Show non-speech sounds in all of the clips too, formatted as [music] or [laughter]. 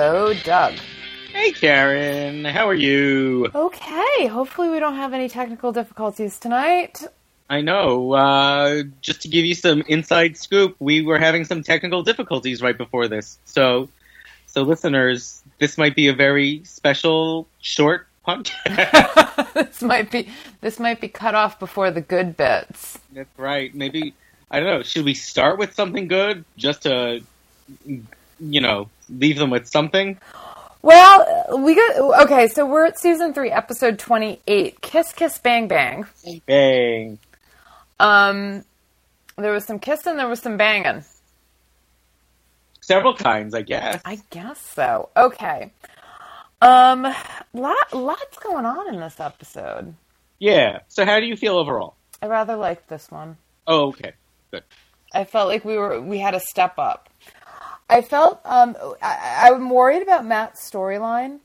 Hello, Doug. Hey, Karen. How are you? Okay, hopefully we don't have any technical difficulties tonight. I know. Uh, just to give you some inside scoop, we were having some technical difficulties right before this. So, so listeners, this might be a very special short podcast. [laughs] [laughs] this might be this might be cut off before the good bits. That's right. Maybe I don't know. Should we start with something good just to, you know, leave them with something? Well, we got okay. So we're at season three, episode twenty-eight. Kiss, kiss, bang, bang. Bang. Um, there was some kissing, there was some banging. Several kinds, I guess. I guess so. Okay. Um, lot lots going on in this episode. Yeah. So, how do you feel overall? I rather like this one. Oh, okay. Good. I felt like we were we had a step up. I felt um I, I'm worried about Matt's storyline.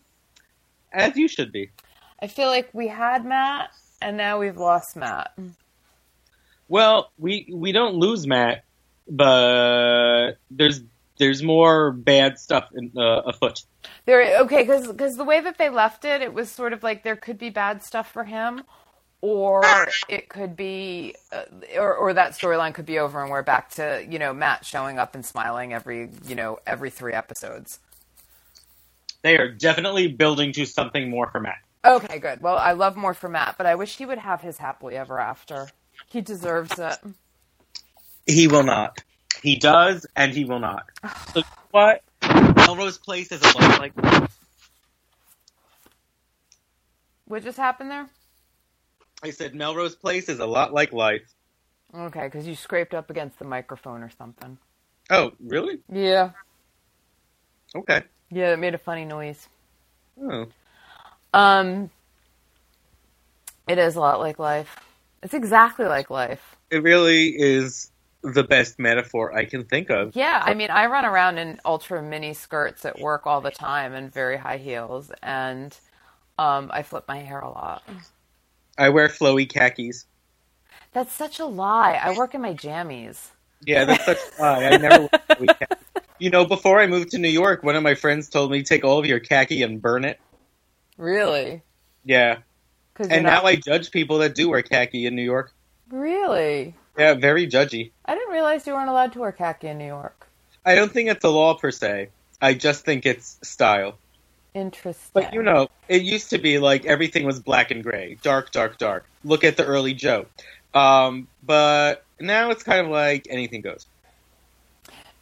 As you should be. I feel like we had Matt and now we've lost Matt. Well, we we don't lose Matt, but there's there's more bad stuff in, uh, afoot. There, okay, because the way that they left it, it was sort of like there could be bad stuff for him, or it could be, uh, or or that storyline could be over and we're back to you know Matt showing up and smiling every you know every three episodes. They are definitely building to something more for Matt. Okay, good. Well, I love more for Matt, but I wish he would have his happily ever after. He deserves it. He will not. He does, and he will not. [sighs] so what? Melrose Place is a lot like. What just happened there? I said Melrose Place is a lot like life. Okay, because you scraped up against the microphone or something. Oh, really? Yeah. Okay. Yeah, it made a funny noise. Oh. Um, it is a lot like life. It's exactly like life. It really is the best metaphor I can think of. Yeah, I mean, I run around in ultra mini skirts at work all the time and very high heels, and um, I flip my hair a lot. I wear flowy khakis. That's such a lie. I work in my jammies. Yeah, that's such a lie. I never wear flowy khakis. You know, before I moved to New York, one of my friends told me take all of your khaki and burn it. Really? Yeah. And you're now not- I judge people that do wear khaki in New York. Really? Yeah, very judgy. I didn't realize you weren't allowed to wear khaki in New York. I don't think it's a law per se. I just think it's style. Interesting. But you know, it used to be like everything was black and gray, dark, dark, dark. Look at the early Jo. Um, but now it's kind of like anything goes.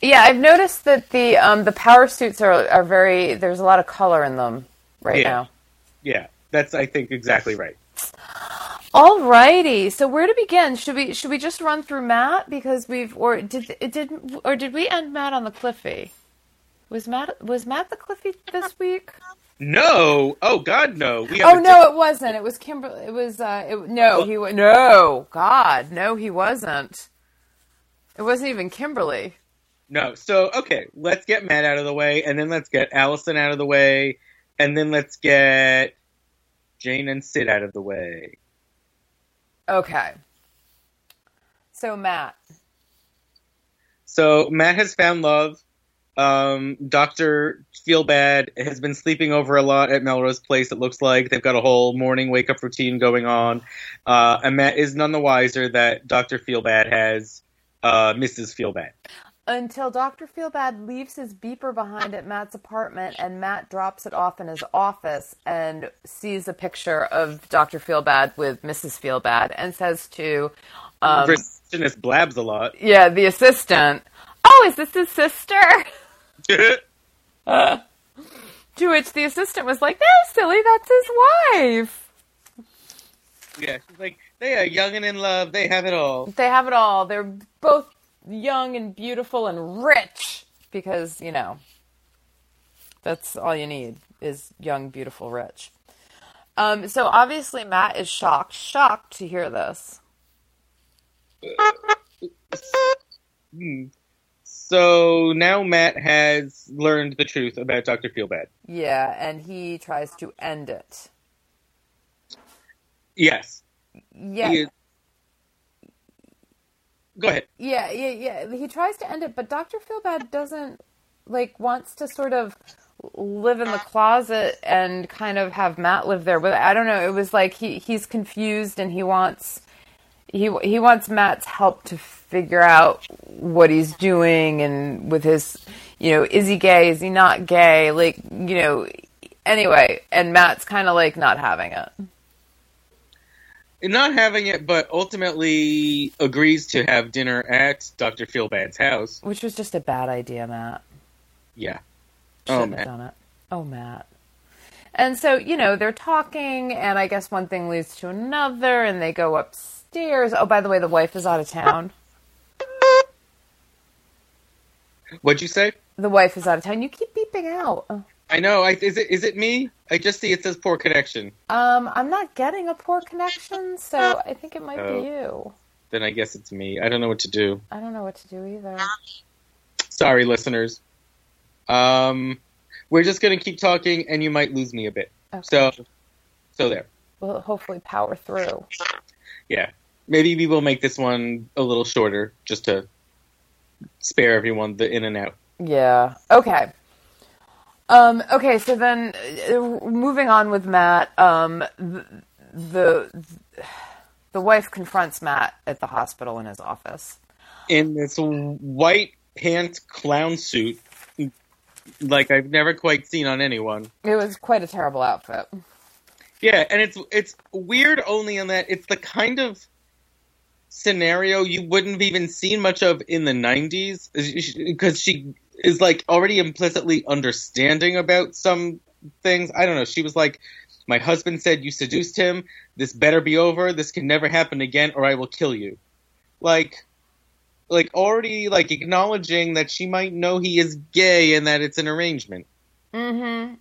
Yeah, I've noticed that the um, the power suits are are very. There's a lot of color in them right Yeah. now. Yeah, that's I think exactly right. Alrighty, so where to begin? Should we should we just run through Matt because we've or did it did or did we end Matt on the Cliffy? Was Matt was Matt the Cliffy this [laughs] week? No, oh God, no. We have Oh a no, it wasn't. It was Kimberly. It was uh, it, no, he wa- no. God, no, he wasn't. It wasn't even Kimberly. No. So, okay, let's get Matt out of the way, and then let's get Allison out of the way, and then let's get Jane and Sid out of the way. Okay. So Matt, So, Matt has found love. Um, Dr. Feelbad has been sleeping over a lot at Melrose Place, it looks like. They've got a whole morning wake up routine going on. Uh, and Matt is none the wiser that Dr. Feelbad has uh, Mrs. Feelbad. until Dr. Feelbad leaves his beeper behind at Matt's apartment and Matt drops it off in his office and sees a picture of Dr. Feelbad with Mrs. Feelbad and says to um, Receptionist blabs a lot. yeah, the assistant, "Oh, is this his sister?" [laughs] [laughs] To which the assistant was like, "No, silly, that's his wife. yeah, she's like, they are young and in love. They have it all. They have it all. They're both young and beautiful and rich because, you know, that's all you need is young, beautiful, rich." Um, so obviously Matt is shocked, shocked to hear this. Hmm. So now Matt has learned the truth about Dr. Feelbad. Yeah, and he tries to end it. Yes. Yeah. Is- Go ahead. Yeah, yeah, yeah. He tries to end it, but Dr. Feelbad doesn't like wants to sort of live in the closet and kind of have Matt live there. But I don't know. It was like he he's confused and he wants he he wants Matt's help to figure out what he's doing and with his you know is he gay is he not gay like you know anyway and Matt's kind of like not having it. Not having it, but ultimately agrees to have dinner at Dr. Feelbad's house. Which was just a bad idea, Matt. Yeah. Shouldn't oh, Matt. done it. Oh, Matt. And so, you know, they're talking, and I guess one thing leads to another, and they go upstairs. Oh, by the way, the wife is out of town. What'd you say? The wife is out of town. You keep beeping out. I know. I, is it is it me? I just see it says poor connection. Um, I'm not getting a poor connection, so I think it might oh. be you. Then I guess it's me. I don't know what to do. I don't know what to do either. Sorry, listeners. Um, we're just gonna keep talking, and you might lose me a bit. Okay. So, so there. We'll hopefully power through. Yeah, maybe we will make this one a little shorter, just to spare everyone the in and out. Yeah. Okay. Um, okay, so then uh, moving on with Matt, um, the, the the wife confronts Matt at the hospital in his office in this white pant clown suit, like I've never quite seen on anyone. It was quite a terrible outfit. Yeah, and it's it's weird only in that it's the kind of scenario you wouldn't have even seen much of in the 90s because she is like already implicitly understanding about some things. I don't know. She was like, My husband said you seduced him. This better be over. This can never happen again, or I will kill you. Like, like already like acknowledging that she might know he is gay and that it's an arrangement. Mm-hmm.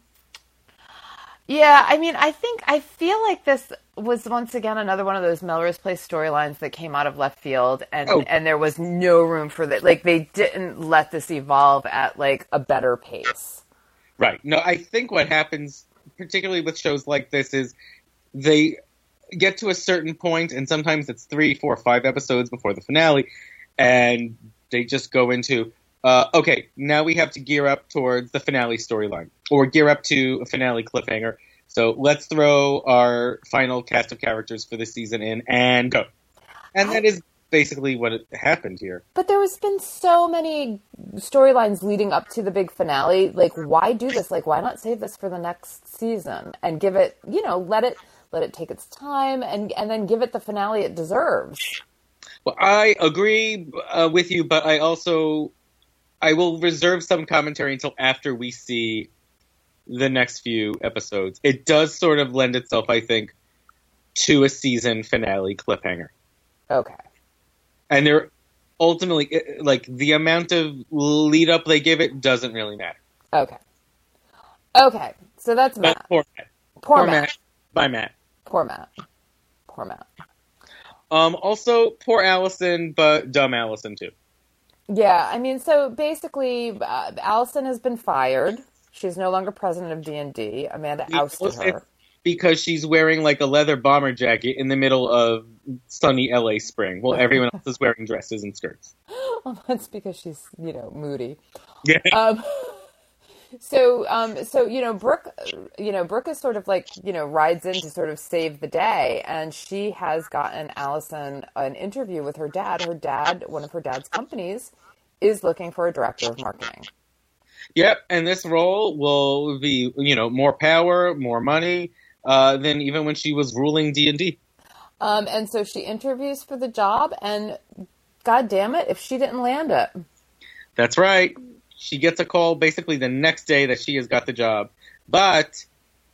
Yeah, I mean, I think I feel like this was once again another one of those Melrose Place storylines that came out of left field, and oh. and there was no room for that. Like they didn't let this evolve at like a better pace. Right. No, I think what happens, particularly with shows like this, is they get to a certain point, and sometimes it's three, four, five episodes before the finale, and they just go into uh, okay, now we have to gear up towards the finale storyline, or gear up to a finale cliffhanger. So let's throw our final cast of characters for the season in and go. And that is basically what happened here. But there has been so many storylines leading up to the big finale. Like, why do this? Like, why not save this for the next season and give it, you know, let it let it take its time and and then give it the finale it deserves. Well, I agree uh, with you, but I also I will reserve some commentary until after we see the next few episodes. It does sort of lend itself, I think, to a season finale cliffhanger. Okay. And they're ultimately like the amount of lead up they give it doesn't really matter. Okay. Okay. So that's Matt. poor Matt. Poor, poor Matt. Matt. By Matt. Poor Matt. Poor Matt. Um, also, poor Allison, but dumb Allison too. Yeah, I mean, so basically, uh, Allison has been fired. She's no longer president of D and D. Amanda ousted her because she's wearing like a leather bomber jacket in the middle of sunny LA spring, while [laughs] everyone else is wearing dresses and skirts. Well, that's because she's you know moody. [laughs] Yeah. Um, so um, so you know Brooke you know Brooke is sort of like you know rides in to sort of save the day. And she has gotten Allison an interview with her dad. Her dad one of her dad's companies is looking for a director of marketing. Yep. And this role will be you know more power more money uh, than even when she was ruling D&D um, and so she interviews for the job. And god damn it if she didn't land it. That's right she gets a call basically the next day that she has got the job, but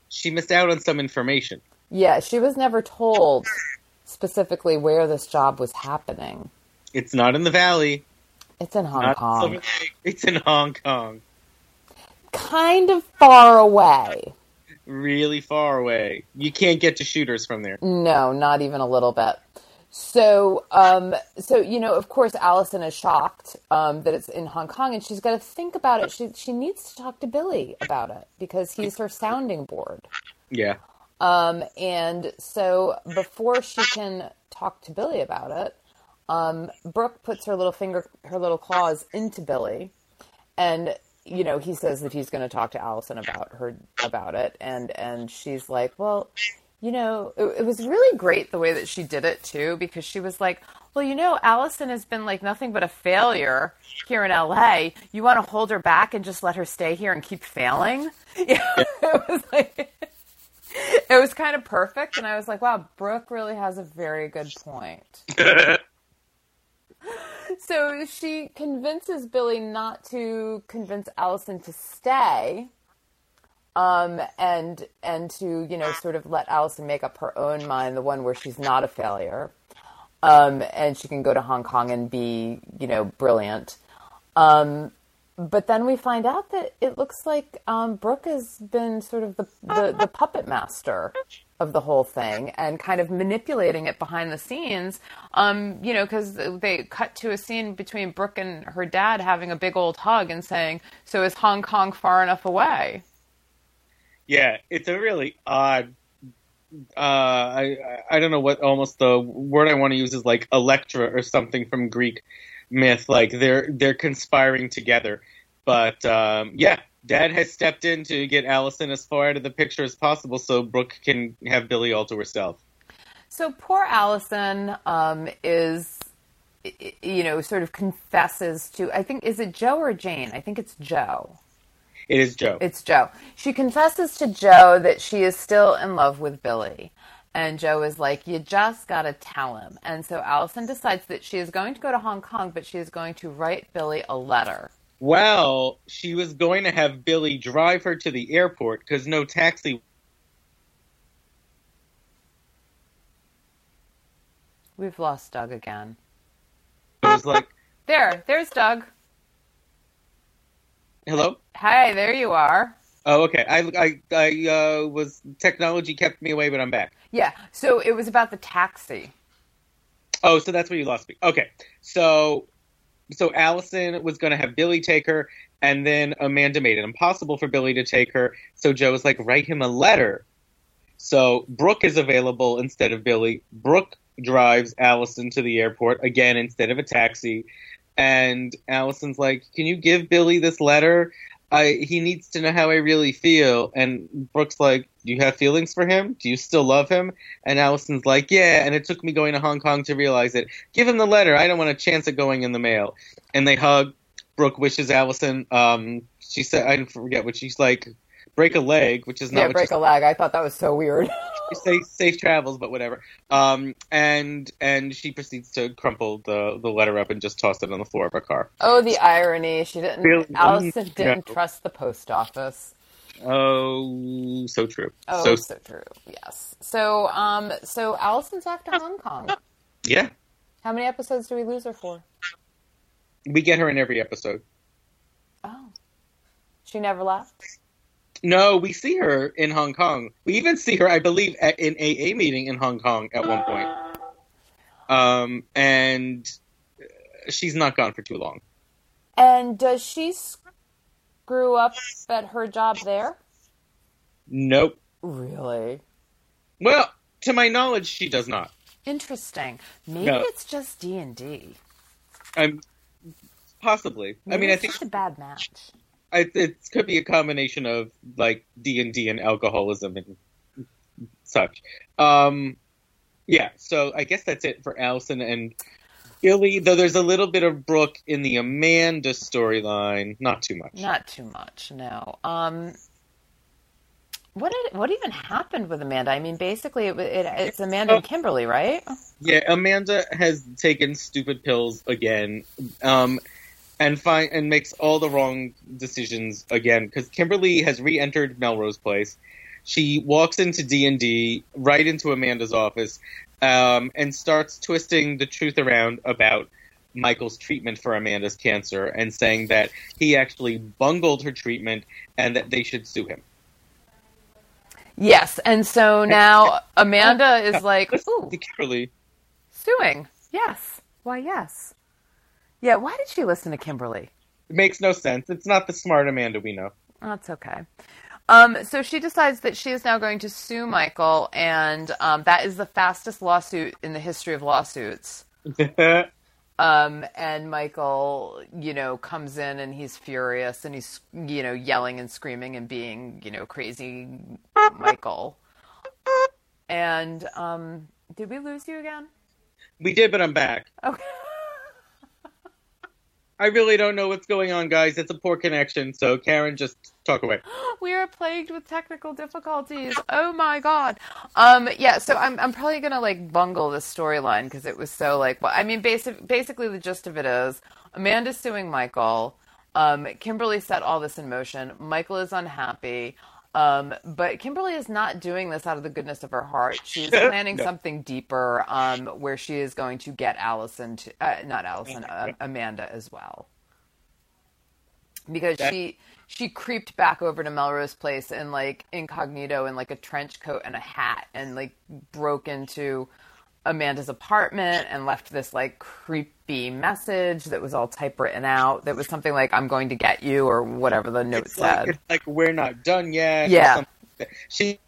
she missed out on some information. Yeah, she was never told specifically where this job was happening. It's not in the valley. It's in Hong not Kong. It's in Hong Kong. Kind of far away. Really far away. You can't get to shooters from there. No, not even a little bit. So, um, so you know, of course, Allison is shocked um, that it's in Hong Kong, and she's got to think about it. She she needs to talk to Billy about it because he's her sounding board. Yeah. Um, and so before she can talk to Billy about it, um, Brooke puts her little finger, her little claws into Billy, and you know, he says that he's going to talk to Allison about her about it, and and she's like, well, you know, it, it was really great the way that she did it too, because she was like, well, you know, Allison has been like nothing but a failure here in LA. You want to hold her back and just let her stay here and keep failing? [laughs] Yeah, it was like. [laughs] It was kind of perfect, and I was like, "Wow, Brooke really has a very good point." [laughs] so she convinces Billy not to convince Allison to stay, um, and and to you know sort of let Allison make up her own mind, the one where she's not a failure, um, and she can go to Hong Kong and be you know brilliant. Um, but then we find out that it looks like um, Brooke has been sort of the, the, the puppet master of the whole thing and kind of manipulating it behind the scenes. Um, you know, because they cut to a scene between Brooke and her dad having a big old hug and saying, "So is Hong Kong far enough away?" Yeah, it's a really odd. Uh, I I don't know what almost the word I want to use is like Electra or something from Greek myth. Like they're they're conspiring together. But um, yeah, Dad has stepped in to get Allison as far out of the picture as possible, so Brooke can have Billy all to herself. So poor Allison um, is, you know, sort of confesses to. I think is it Jo or Jane? I think it's Jo. It is Jo. It's Jo. She confesses to Jo that she is still in love with Billy. And Jo is like, You just got to tell him. And so Allison decides that she is going to go to Hong Kong, but she is going to write Billy a letter. Well, she was going to have Billy drive her to the airport because no taxi. We've lost Doug again. It was like, There, there's Doug. Hello. Hi, there you are. Oh, okay. I I I uh, was technology kept me away, but I'm back. Yeah, so it was about the taxi. Oh, so that's where you lost me. Okay, so so Allison was going to have Billy take her, and then Amanda made it impossible for Billy to take her. So Jo was like, write him a letter. So Brooke is available instead of Billy. Brooke drives Allison to the airport again instead of a taxi. And Allison's like, Can you give Billy this letter? I he needs to know how I really feel. And Brooke's like, Do you have feelings for him? Do you still love him? And Allison's like, Yeah, and it took me going to Hong Kong to realize it. Give him the letter. I don't want a chance of going in the mail. And they hug. Brooke wishes Allison um she said I forget what she's like break a leg, which is not Yeah, break a leg. I thought that was so weird. [laughs] safe, safe travels, but whatever. Um, and and she proceeds to crumple the the letter up and just toss it on the floor of her car. oh, the irony. She didn't. Really? Allison didn't No. trust the post office. Oh, so true. Oh, so so, true. Yes. So, um, so Allison's off to Hong Kong. yeah, How many episodes do we lose her for? we get her in every episode. Oh, she never left. No, we see her in Hong Kong. We even see her, I believe, at an AA meeting in Hong Kong at one point. Um, and she's not gone for too long. And does she screw up at her job there? Nope. Really? Well, to my knowledge, she does not. Interesting. Maybe No. it's just D and D. I'm possibly. I mean, I think just a bad match. I, it could be a combination of like D and D and alcoholism and such. Um, yeah, so I guess that's it for Allison and Billy. Though there's a little bit of Brooke in the Amanda storyline, not too much. Not too much, no. Um, what did what even happened with Amanda? I mean, basically, it, it, it's Amanda and Kimberly, right? Yeah, Amanda has taken stupid pills again, um, and find and makes all the wrong decisions again because Kimberly has re-entered Melrose Place. She walks into D and D right into Amanda's office, um, and starts twisting the truth around about Michael's treatment for Amanda's cancer and saying that he actually bungled her treatment and that they should sue him. Yes, and so [laughs] now Amanda is like, [laughs] ooh, Kimberly, suing. Yes. Why, yes. Yeah, why did she listen to Kimberly? it makes no sense. It's not the smart Amanda we know. That's okay. Um, so she decides that she is now going to sue Michael, and um, that is the fastest lawsuit in the history of lawsuits. [laughs] Um, and Michael, you know, comes in and he's furious and he's, you know, yelling and screaming and being, you know, crazy Michael. And um, did we lose you again? We did, but I'm back. Okay. I really don't know what's going on, guys. It's a poor connection, so Karen, just talk away. [gasps] we are plagued with technical difficulties. Oh my god. Um, yeah, so I'm I'm probably gonna like bungle this storyline because it was so like. Well, I mean, basic basically the gist of it is Amanda's suing Michael. Um, Kimberly set all this in motion. Michael is unhappy. Um, but Kimberly is not doing this out of the goodness of her heart. She's [laughs] planning No. something deeper, um, where she is going to get Allison to, uh, not Allison, uh, Amanda as well. Because That- she, she creeped back over to Melrose Place in like incognito in like a trench coat and a hat and like broke into Amanda's apartment and left this like creepy message that was all typewritten out. That was something like "I'm going to get you" or whatever the note It's said. like, it's like we're not done yet. Yeah. something like that. She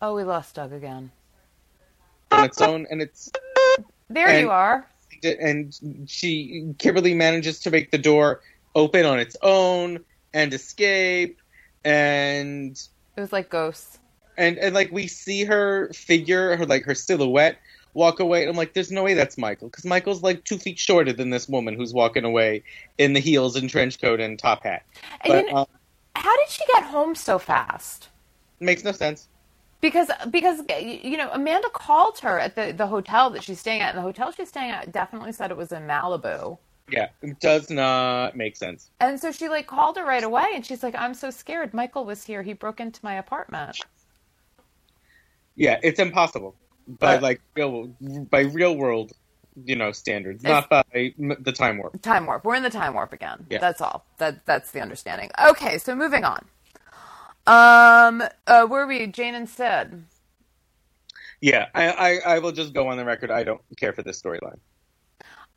Oh, we lost Doug again. on its own, and it's There And- you are. and she Kimberly manages to make the door open on its own and escape, and It was like ghosts. and and like we see her figure, her like her silhouette walk away. And I'm like, there's no way that's Michael because Michael's like two feet shorter than this woman who's walking away in the heels and trench coat and top hat. And But know, um, how did she get home so fast? makes no sense. Because because you know Amanda called her at the the hotel that she's staying at, and the hotel she's staying at definitely said it was in Malibu. Yeah, it does not make sense. And so she like called her right away, and she's like, "I'm so scared. Michael was here. He broke into my apartment." Yeah, it's impossible by But- like real by real world, you know, standards, not by the time warp. Time warp. We're in the time warp again. Yeah. That's all. That that's the understanding. Okay, so moving on. Um, uh, where were we? Jane and Sid. Yeah, I, I I will just go on the record. I don't care for this storyline.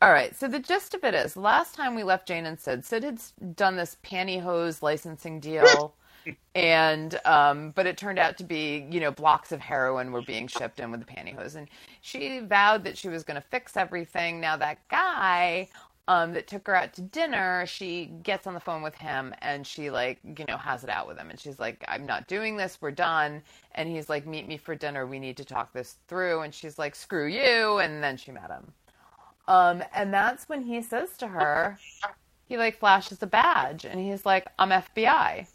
All right. So the gist of it is, last time we left Jane and Sid, Sid had done this pantyhose licensing deal, [laughs] and um, but it turned out to be, you know, blocks of heroin were being shipped in with the pantyhose, and she vowed that she was going to fix everything. Now that guy. Um, that took her out to dinner, she gets on the phone with him and she like, you know, has it out with him. And she's like, I'm not doing this. We're done. And he's like, meet me for dinner. We need to talk this through. And she's like, screw you. And then she met him. Um, and that's when he says to her, he like flashes a badge and he's like, I'm FBI.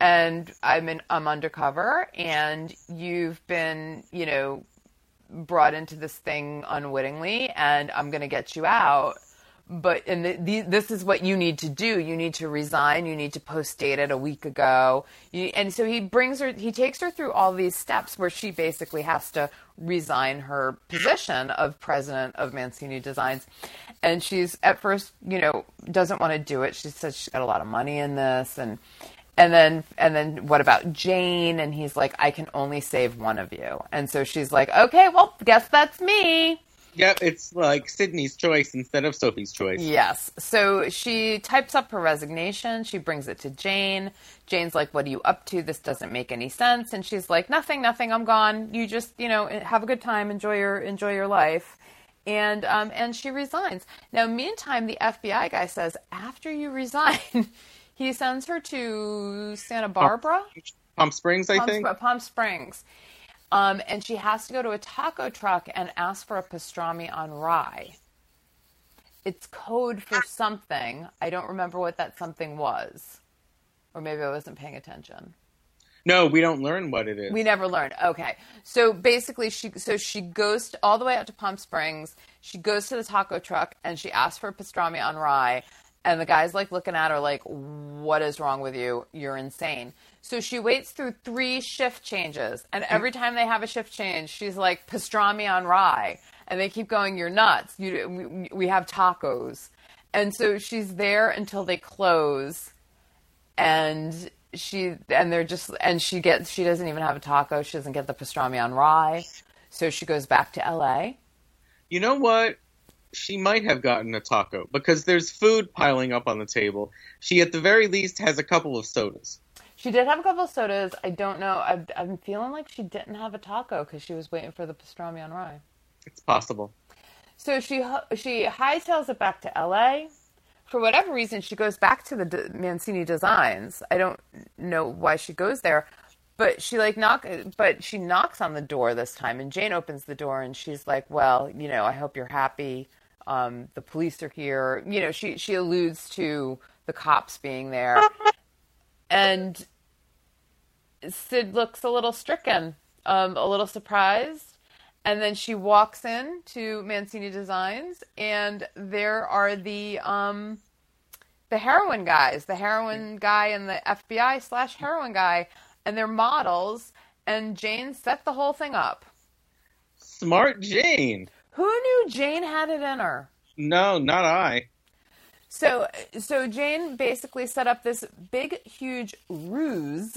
And I'm in, I'm undercover and you've been, you know, brought into this thing unwittingly and I'm going to get you out. But and the, the, this is what you need to do. You need to resign. You need to post date it a week ago. You, and so he brings her. He takes her through all these steps where she basically has to resign her position of president of Mancini Designs. And she's at first, you know, doesn't want to do it. She says she's got a lot of money in this, and and then and then what about Jane? And he's like, I can only save one of you. And so she's like, okay, well, guess that's me. Yep, it's like Sydney's choice instead of Sophie's choice. Yes. So she types up her resignation. She brings it to Jane. Jane's like, What are you up to? This doesn't make any sense. And she's like, Nothing, nothing. I'm gone. You just, you know, have a good time. Enjoy your enjoy your life. And um, and she resigns. Now, meantime, the FBI guy says, after you resign, [laughs] he sends her to Santa Barbara. Palm Springs, I Palm, think. Palm Springs. Um, and she has to go to a taco truck and ask for a pastrami on rye. It's code for something. I don't remember what that something was. Or maybe I wasn't paying attention. No, we don't learn what it is. We never learned. Okay. So basically she so she goes to, all the way out to Palm Springs. She goes to the taco truck and she asks for a pastrami on rye. And the guy's like looking at her like, What is wrong with you? You're insane. So she waits through three shift changes. And mm-hmm. every time they have a shift change, she's like, Pastrami on rye. And they keep going, You're nuts. You, we, we have tacos. And so she's there until they close and she and they're just and she gets she doesn't even have a taco she doesn't get the pastrami on rye so she goes back to la You know what? She might have gotten a taco because there's food piling up on the table. She, at the very least, has a couple of sodas. She did have a couple of sodas. I don't know. I've, I'm feeling like she didn't have a taco because she was waiting for the pastrami on rye. It's possible. So she she hightails it back to L.A. For whatever reason, she goes back to the D- Mancini Designs. I don't know why she goes there, but she like knock but she knocks on the door this time and jane opens the door and she's like well you know i hope you're happy um, the police are here you know she she alludes to the cops being there and sid looks a little stricken um, a little surprised and then she walks in to mancini designs and there are the um, the heroin guys the heroin guy and the fbi slash heroin guy and they're models, and Jane set the whole thing up. Smart Jane. Who knew Jane had it in her? No, not I. So, so Jane basically set up this big, huge ruse,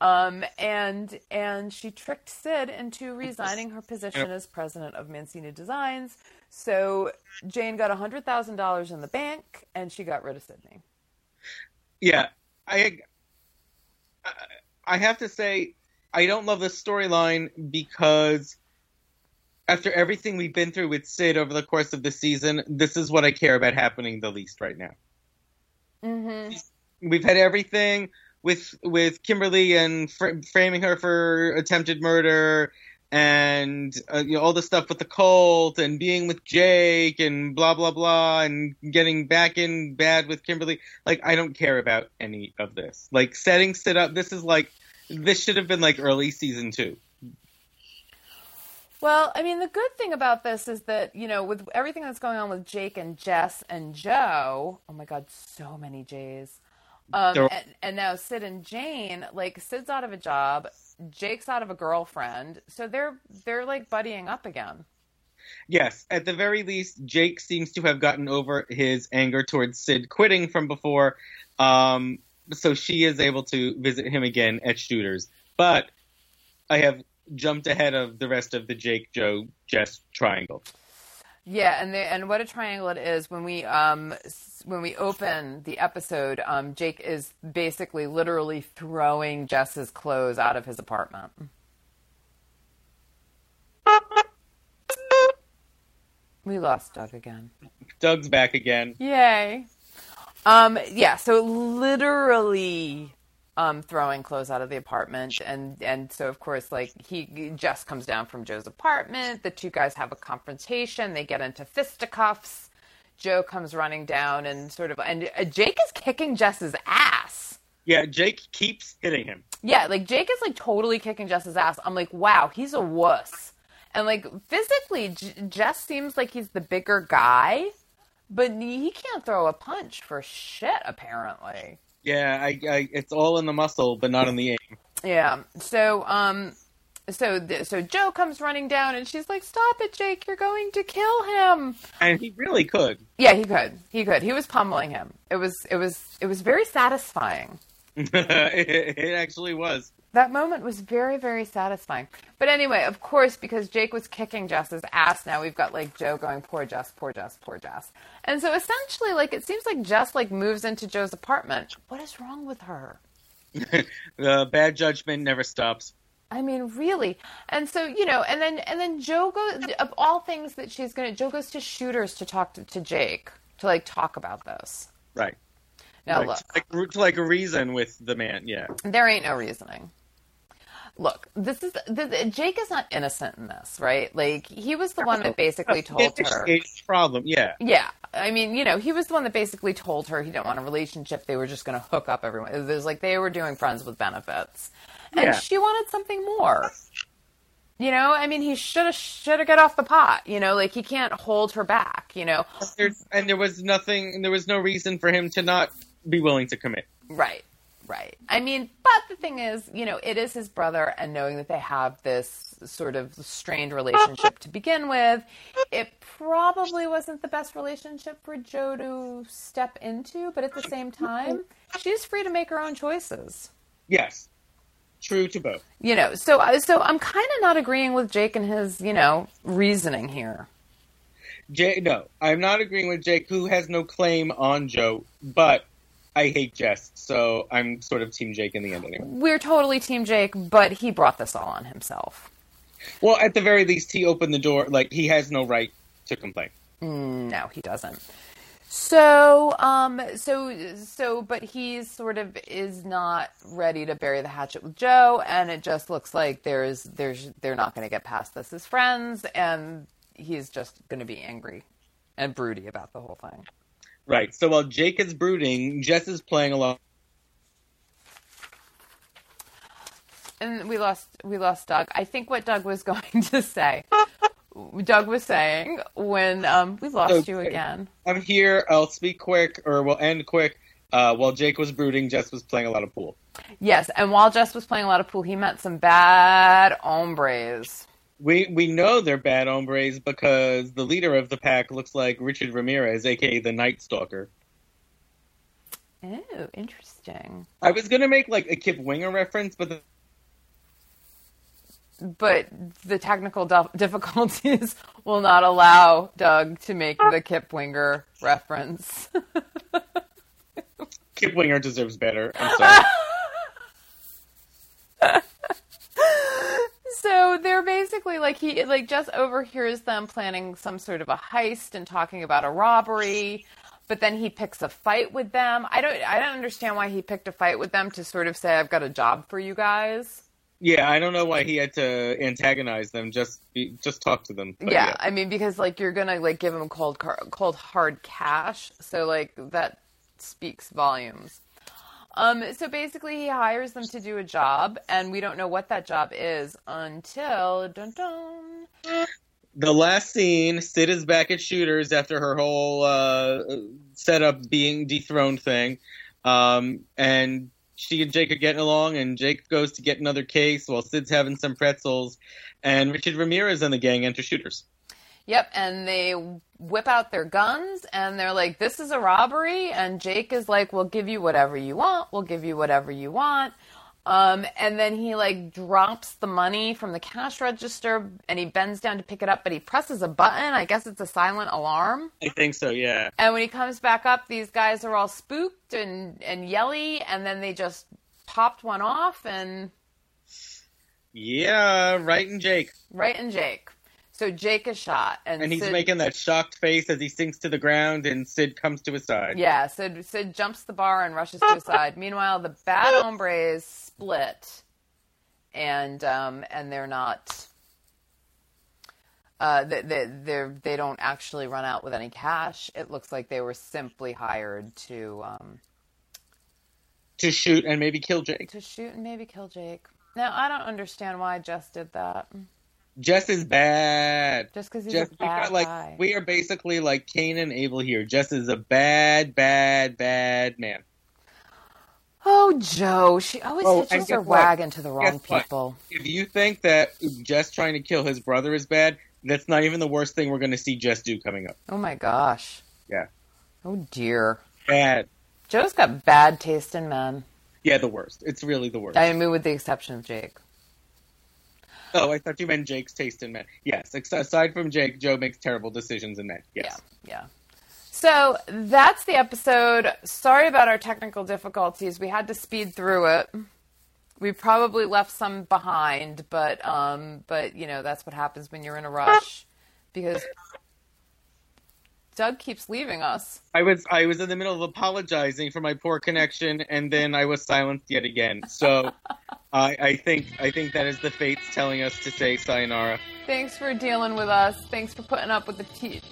um, and and she tricked Sid into resigning her position as president of Mancini Designs. So Jane got hundred thousand dollars in the bank, and she got rid of Sydney. Yeah, I I have to say, I don't love this storyline because after everything we've been through with Sid over the course of the season, this is what I care about happening the least right now. Mm-hmm. We've had everything with with Kimberly and fr- framing her for attempted murder, and uh, you know, all the stuff with the cult and being with Jake and blah blah blah and getting back in bad with Kimberly. Like I don't care about any of this. Like setting Sid up. This is like this should have been like early season two. Well, I mean, the good thing about this is that, you know, with everything that's going on with Jake and Jess and Jo, oh my God, so many J's. Um, and, and now Sid and Jane, like Sid's out of a job, Jake's out of a girlfriend, so they're they're like buddying up again. Yes, at the very least, Jake seems to have gotten over his anger towards Sid quitting from before, um, so she is able to visit him again at Shooters. But I have jumped ahead of the rest of the Jake, Jo, Jess triangle. Yeah, and they, and what a triangle it is when we um when we open the episode, um, Jake is basically literally throwing Jess's clothes out of his apartment. We lost Doug again. Doug's back again. Yay. Um, yeah, so literally um, throwing clothes out of the apartment, and and so of course, like he Jess comes down from Jo's apartment. The two guys have a confrontation. They get into fisticuffs. Jo comes running down and sort of, and uh, Jake is kicking Jess's ass. Yeah, Jake keeps hitting him. Yeah, like Jake is like totally kicking Jess's ass. I'm like, wow, he's a wuss. And like physically, J- Jess seems like he's the bigger guy, but he can't throw a punch for shit apparently. Yeah, I, I, it's all in the muscle, but not in the aim. Yeah. So, um, so so Jo comes running down, and she's like, "Stop it, Jake! You're going to kill him." And he really could. Yeah, he could. He could. He was pummeling him. It was it was it was very satisfying. [laughs] it, it actually was. That moment was very, very satisfying. But anyway, of course, because Jake was kicking Jess's ass, now we've got like Jo going, poor Jess, poor Jess, poor Jess. And so essentially, like, it seems like Jess like moves into Jo's apartment. What is wrong with her? [laughs] the bad judgment never stops. I mean, really. And so, you know, and then and then Jo goes of all things that she's gonna Jo goes to shooters to talk to, to Jake to like talk about this. Right. Now like, look, to like, to like reason with the man. Yeah. there ain't no reasoning. Look, this is this, Jake is not innocent in this, right? Like he was the one that basically told her. Problem. Yeah. Yeah, I mean, you know, he was the one that basically told her he didn't want a relationship. They were just going to hook up everyone. It was like they were doing friends with benefits, and Yeah. she wanted something more. You know, I mean, he should have should have got off the pot. You know, like he can't hold her back. You know, There's, and there was nothing. There was no reason for him to not be willing to commit. Right, right. I mean, but the thing is, you know, it is his brother, and knowing that they have this sort of strained relationship to begin with, it probably wasn't the best relationship for Jo to step into. But at the same time, she's free to make her own choices. Yes. True to both. You know, so uh, so I'm kind of not agreeing with Jake and his, you know, reasoning here. Jay, no, I'm not agreeing with Jake, who has no claim on Jo, but I hate Jess, so I'm sort of Team Jake in the end anyway. We're totally Team Jake, but he brought this all on himself. Well, at the very least, he opened the door. Like he has no right to complain. No, he doesn't. So, um, so, so, but he's sort of is not ready to bury the hatchet with Jo, and it just looks like there's, there's, they're not going to get past this as friends, and he's just going to be angry and broody about the whole thing. Right. So while Jake is brooding, Jess is playing along. And we lost, we lost Doug. I think what Doug was [laughs] going to say. Doug was saying when um, we lost So- you again. I'm here. I'll speak quick, or we'll end quick. Uh, while Jake was brooding, Jess was playing a lot of pool. Yes, and while Jess was playing a lot of pool, he met some bad hombres. We we know they're bad hombres because the leader of the pack looks like Richard Ramirez, aka the Night Stalker. Oh, interesting. I was gonna make like a Kip Winger reference, but the, But the technical [laughs] difficulties will not allow Doug to make the Kip Winger reference. Kip Winger deserves better. I'm [laughs] sorry. So they're basically like he like just overhears them planning some sort of a heist and talking about a robbery. But then he picks a fight with them. I don't. I don't understand why he picked a fight with them to sort of say, "I've got a job for you guys." yeah, I don't know why he had to antagonize them. Just be, just talk to them. But yeah, I mean because like you're gonna like give them cold cold hard cash, so like that speaks volumes. Um, so basically, he hires them to do a job, and we don't know what that job is until dun dun. The last scene, Sid is back at Shooters after her whole uh, setup being dethroned thing, um, and she and Jake are getting along, and Jake goes to get another case while Sid's having some pretzels, and Richard Ramirez and the gang enter Shooters. Yep, and they whip out their guns, and they're like, "This is a robbery," and Jake is like, "We'll give you whatever you want. We'll give you whatever you want." Um, and then he like drops the money from the cash register, and he bends down to pick it up, but he presses a button. I guess it's a silent alarm. I think so, yeah. And when he comes back up, these guys are all spooked and, and yelly, and then they just popped one off and Yeah, right and Jake. right in Jake. So Jake is shot, and, And he's Sid, making that shocked face as he sinks to the ground, and Sid comes to his side. yeah. Sid Sid jumps the bar and rushes to his side. Meanwhile, the bad [laughs] hombres split, and um and they're not. Uh, they they they're, they don't actually run out with any cash. It looks like they were simply hired to um, To shoot and maybe kill Jake. to shoot and maybe kill Jake. Now I don't understand why Jess did that. Jess is bad. Just because he's Jess, a we bad got, like guy. we are basically like Cain and Abel here. Jess is a bad, bad, bad man. Oh, Jo, she always Oh, hitches her what? wagon to the wrong Guess what? people. If you think that Jess trying to kill his brother is bad, that's not even the worst thing we're going to see Jess do coming up. Oh my gosh. Yeah. Oh dear. Bad. Jo's got bad taste in men. Yeah, the worst. It's really the worst. I mean, with the exception of Jake. Oh, I thought you meant Jake's taste in men. Yes, aside from Jake, Jo makes terrible decisions in men. Yes. Yeah, yeah. So that's the episode. Sorry about our technical difficulties. We had to speed through it. We probably left some behind, but um, but you know that's what happens when you're in a rush, because Doug keeps leaving us. I was I was in the middle of apologizing for my poor connection, and then I was silenced yet again. So [laughs] I, I think I think that is the fates telling us to say sayonara. Thanks for dealing with us. Thanks for putting up with the t-